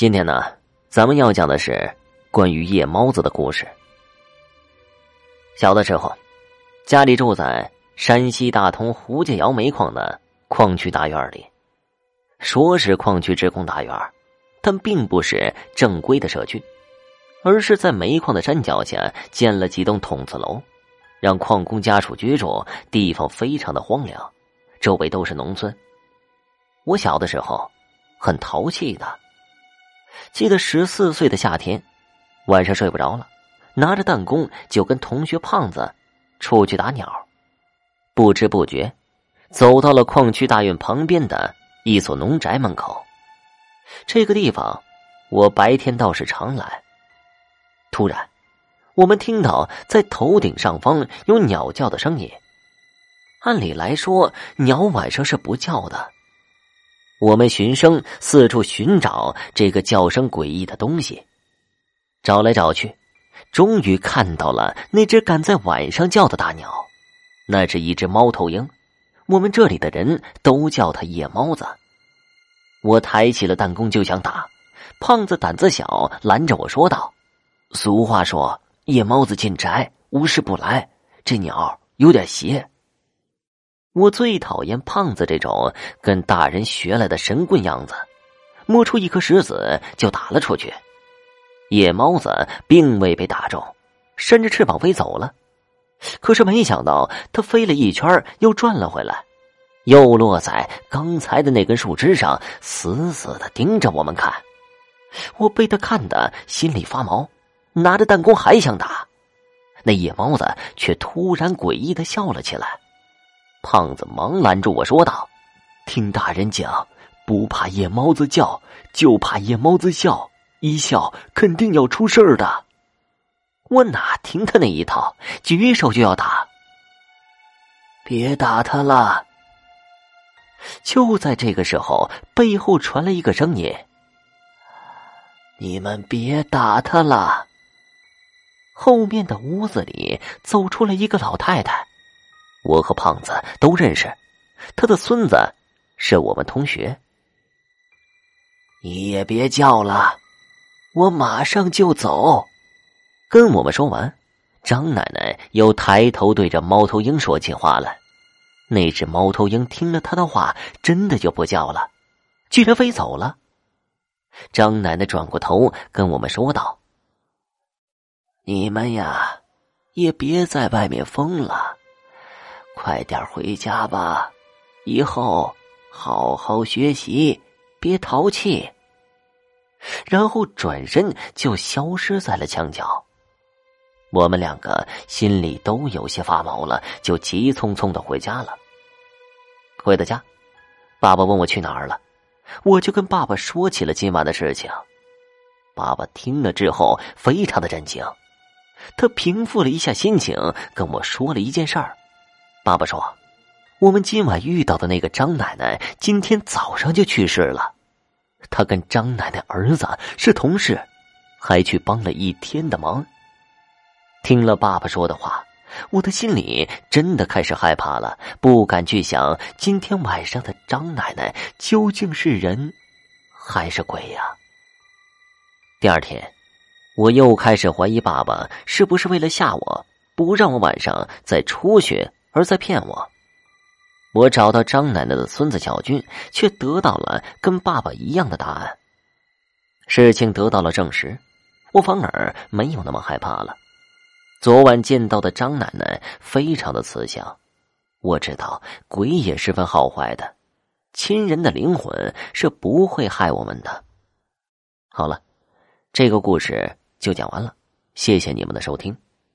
今天呢，咱们要讲的是关于夜猫子的故事。小的时候，家里住在山西大同胡家窑煤矿的矿区大院里。说是矿区职工大院，但并不是正规的社区，而是在煤矿的山脚下建了几栋筒子楼，让矿工家属居住。地方非常的荒凉，周围都是农村。我小的时候很淘气的。记得十四岁的夏天，晚上睡不着了，拿着弹弓就跟同学胖子出去打鸟。不知不觉，走到了矿区大院旁边的一所农宅门口。这个地方，我白天倒是常来。突然，我们听到在头顶上方有鸟叫的声音。按理来说，鸟晚上是不叫的。我们循声四处寻找这个叫声诡异的东西，找来找去，终于看到了那只敢在晚上叫的大鸟。那是一只猫头鹰，我们这里的人都叫它夜猫子。我抬起了弹弓就想打，胖子胆子小，拦着我说道：“俗话说，夜猫子进宅，无事不来。这鸟有点邪。”我最讨厌胖子这种跟大人学来的神棍样子，摸出一颗石子就打了出去。野猫子并未被打中，伸着翅膀飞走了。可是没想到，它飞了一圈又转了回来，又落在刚才的那根树枝上，死死的盯着我们看。我被他看得心里发毛，拿着弹弓还想打，那野猫子却突然诡异的笑了起来。胖子忙拦住我说道：“听大人讲，不怕夜猫子叫，就怕夜猫子笑。一笑肯定要出事儿的。”我哪听他那一套，举手就要打。别打他了！就在这个时候，背后传来一个声音：“你们别打他了。”后面的屋子里走出来一个老太太。我和胖子都认识，他的孙子是我们同学。你也别叫了，我马上就走。跟我们说完，张奶奶又抬头对着猫头鹰说起话来。那只猫头鹰听了他的话，真的就不叫了，居然飞走了。张奶奶转过头跟我们说道：“你们呀，也别在外面疯了。”快点回家吧，以后好好学习，别淘气。然后转身就消失在了墙角。我们两个心里都有些发毛了，就急匆匆的回家了。回到家，爸爸问我去哪儿了，我就跟爸爸说起了今晚的事情。爸爸听了之后非常的震惊，他平复了一下心情，跟我说了一件事儿。爸爸说：“我们今晚遇到的那个张奶奶，今天早上就去世了。她跟张奶奶儿子是同事，还去帮了一天的忙。”听了爸爸说的话，我的心里真的开始害怕了，不敢去想今天晚上的张奶奶究竟是人还是鬼呀。第二天，我又开始怀疑爸爸是不是为了吓我，不让我晚上再出去。而在骗我，我找到张奶奶的孙子小军，却得到了跟爸爸一样的答案。事情得到了证实，我反而没有那么害怕了。昨晚见到的张奶奶非常的慈祥，我知道鬼也十分好坏的，亲人的灵魂是不会害我们的。好了，这个故事就讲完了，谢谢你们的收听。